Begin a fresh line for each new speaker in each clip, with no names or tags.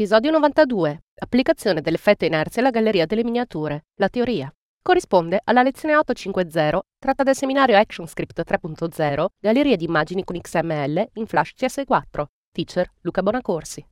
Episodio 92. Applicazione dell'effetto inerzia alla galleria delle miniature. La teoria. Corrisponde alla lezione 850, tratta del seminario ActionScript 3.0, Galleria di immagini con XML in Flash CS4. Teacher Luca Bonacorsi.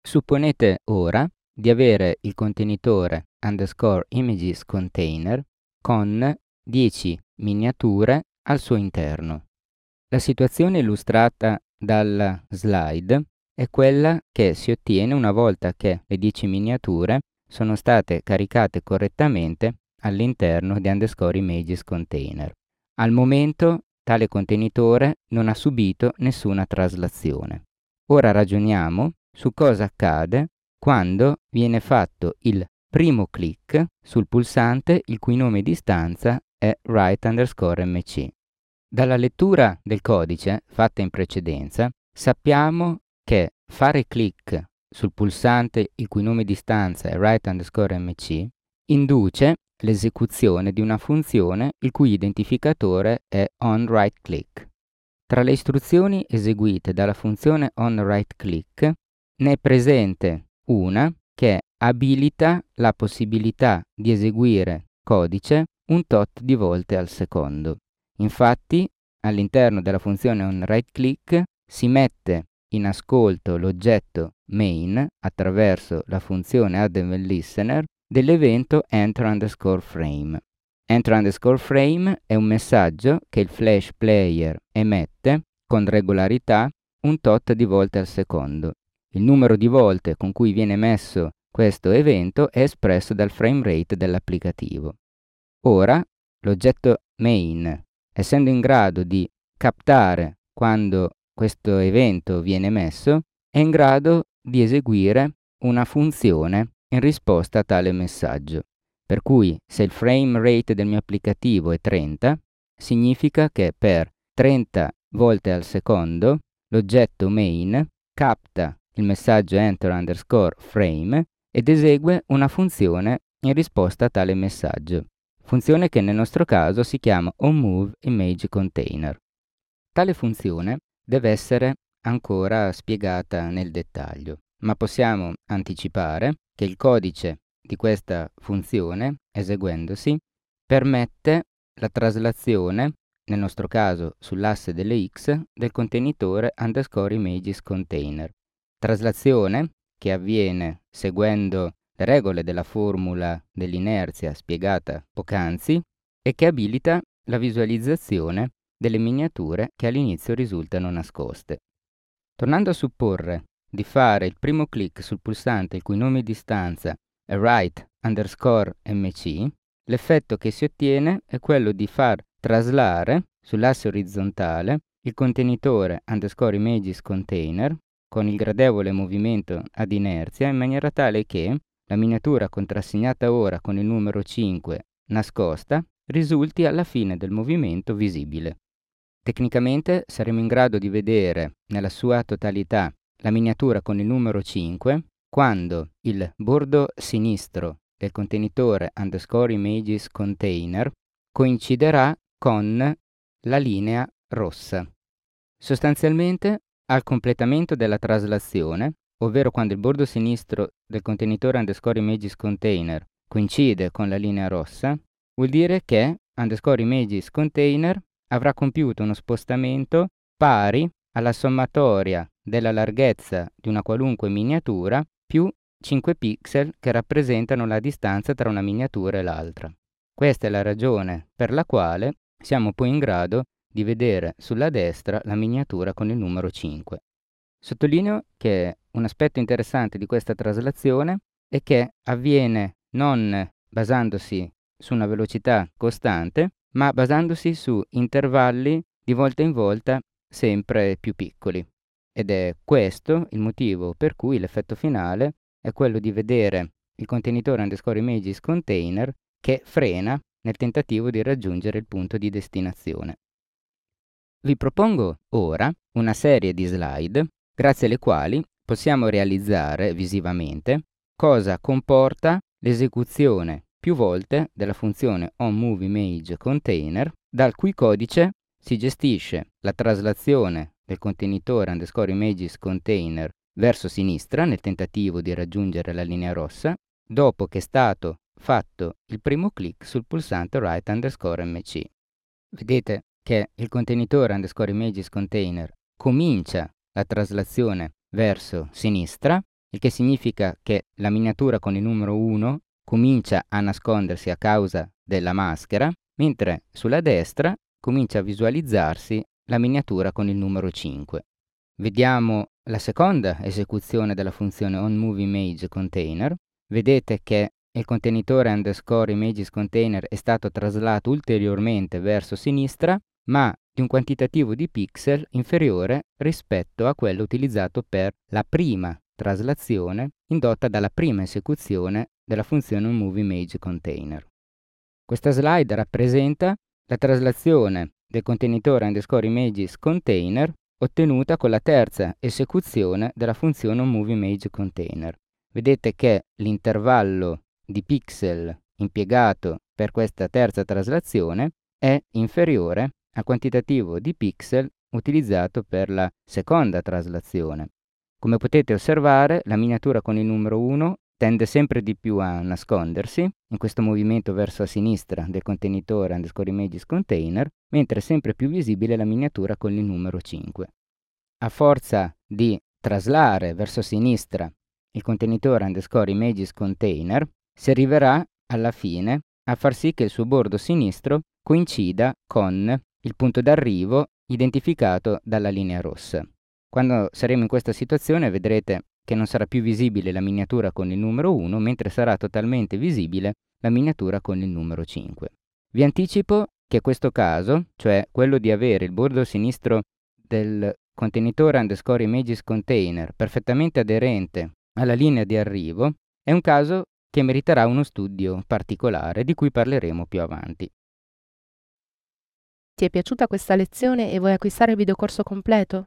Supponete ora di avere il contenitore underscore images container con 10 miniature al suo interno. La situazione illustrata dalla slide è quella che si ottiene una volta che le 10 miniature sono state caricate correttamente all'interno di underscore images container. Al momento tale contenitore non ha subito nessuna traslazione. Ora ragioniamo su cosa accade quando viene fatto il primo clic sul pulsante il cui nome di stanza è write underscore mc. Dalla lettura del codice fatta in precedenza sappiamo fare clic sul pulsante il cui nome di stanza è write underscore mc induce l'esecuzione di una funzione il cui identificatore è onWriteClick. Tra le istruzioni eseguite dalla funzione onWriteClick ne è presente una che abilita la possibilità di eseguire codice un tot di volte al secondo. Infatti, all'interno della funzione onWriteClick si mette in ascolto l'oggetto main attraverso la funzione addEventListener dell'evento enter underscore frame. Enter underscore frame è un messaggio che il flash player emette con regolarità un tot di volte al secondo. Il numero di volte con cui viene emesso questo evento è espresso dal frame rate dell'applicativo. Ora, l'oggetto main, essendo in grado di captare quando questo evento viene emesso, è in grado di eseguire una funzione in risposta a tale messaggio. Per cui se il frame rate del mio applicativo è 30, significa che per 30 volte al secondo l'oggetto main capta il messaggio enter underscore frame ed esegue una funzione in risposta a tale messaggio, funzione che nel nostro caso si chiama onMoveImageContainer. Tale funzione deve essere ancora spiegata nel dettaglio, ma possiamo anticipare che il codice di questa funzione, eseguendosi, permette la traslazione, nel nostro caso sull'asse delle x, del contenitore underscore images container. Traslazione che avviene seguendo le regole della formula dell'inerzia spiegata poc'anzi e che abilita la visualizzazione delle miniature che all'inizio risultano nascoste. Tornando a supporre di fare il primo clic sul pulsante il cui nome di stanza è write underscore mc, l'effetto che si ottiene è quello di far traslare sull'asse orizzontale il contenitore underscore images container con il gradevole movimento ad inerzia in maniera tale che la miniatura contrassegnata ora con il numero 5 nascosta risulti alla fine del movimento visibile. Tecnicamente saremo in grado di vedere nella sua totalità la miniatura con il numero 5 quando il bordo sinistro del contenitore underscore images container coinciderà con la linea rossa. Sostanzialmente al completamento della traslazione, ovvero quando il bordo sinistro del contenitore underscore images container coincide con la linea rossa, vuol dire che underscore images container avrà compiuto uno spostamento pari alla sommatoria della larghezza di una qualunque miniatura più 5 pixel che rappresentano la distanza tra una miniatura e l'altra. Questa è la ragione per la quale siamo poi in grado di vedere sulla destra la miniatura con il numero 5. Sottolineo che un aspetto interessante di questa traslazione è che avviene non basandosi su una velocità costante, ma basandosi su intervalli di volta in volta sempre più piccoli. ed è questo il motivo per cui l'effetto finale è quello di vedere il contenitore underscore images container che frena nel tentativo di raggiungere il punto di destinazione. Vi propongo ora una serie di slide grazie alle quali possiamo realizzare visivamente cosa comporta l'esecuzione più volte della funzione onMoveImageContainer dal cui codice si gestisce la traslazione del contenitore underscore images container verso sinistra nel tentativo di raggiungere la linea rossa dopo che è stato fatto il primo clic sul pulsante right underscore mc. Vedete che il contenitore underscore images container comincia la traslazione verso sinistra, il che significa che la miniatura con il numero 1 comincia a nascondersi a causa della maschera, mentre sulla destra comincia a visualizzarsi la miniatura con il numero 5. Vediamo la seconda esecuzione della funzione onMoveImageContainer. Vedete che il contenitore underscore images container è stato traslato ulteriormente verso sinistra, ma di un quantitativo di pixel inferiore rispetto a quello utilizzato per la prima traslazione indotta dalla prima esecuzione della funzione onMoveImageContainer. Questa slide rappresenta la traslazione del contenitore underscore images container ottenuta con la terza esecuzione della funzione onMoveImageContainer. Vedete che l'intervallo di pixel impiegato per questa terza traslazione è inferiore al quantitativo di pixel utilizzato per la seconda traslazione. Come potete osservare, la miniatura con il numero 1 tende sempre di più a nascondersi in questo movimento verso a sinistra del contenitore underscore images container, mentre è sempre più visibile la miniatura con il numero 5. A forza di traslare verso sinistra il contenitore underscore images container, si arriverà alla fine a far sì che il suo bordo sinistro coincida con il punto d'arrivo identificato dalla linea rossa. Quando saremo in questa situazione vedrete che non sarà più visibile la miniatura con il numero 1, mentre sarà totalmente visibile la miniatura con il numero 5. Vi anticipo che questo caso, cioè quello di avere il bordo sinistro del contenitore underscore images container perfettamente aderente alla linea di arrivo, è un caso che meriterà uno studio particolare di cui parleremo più avanti.
Ti è piaciuta questa lezione e vuoi acquistare il videocorso completo?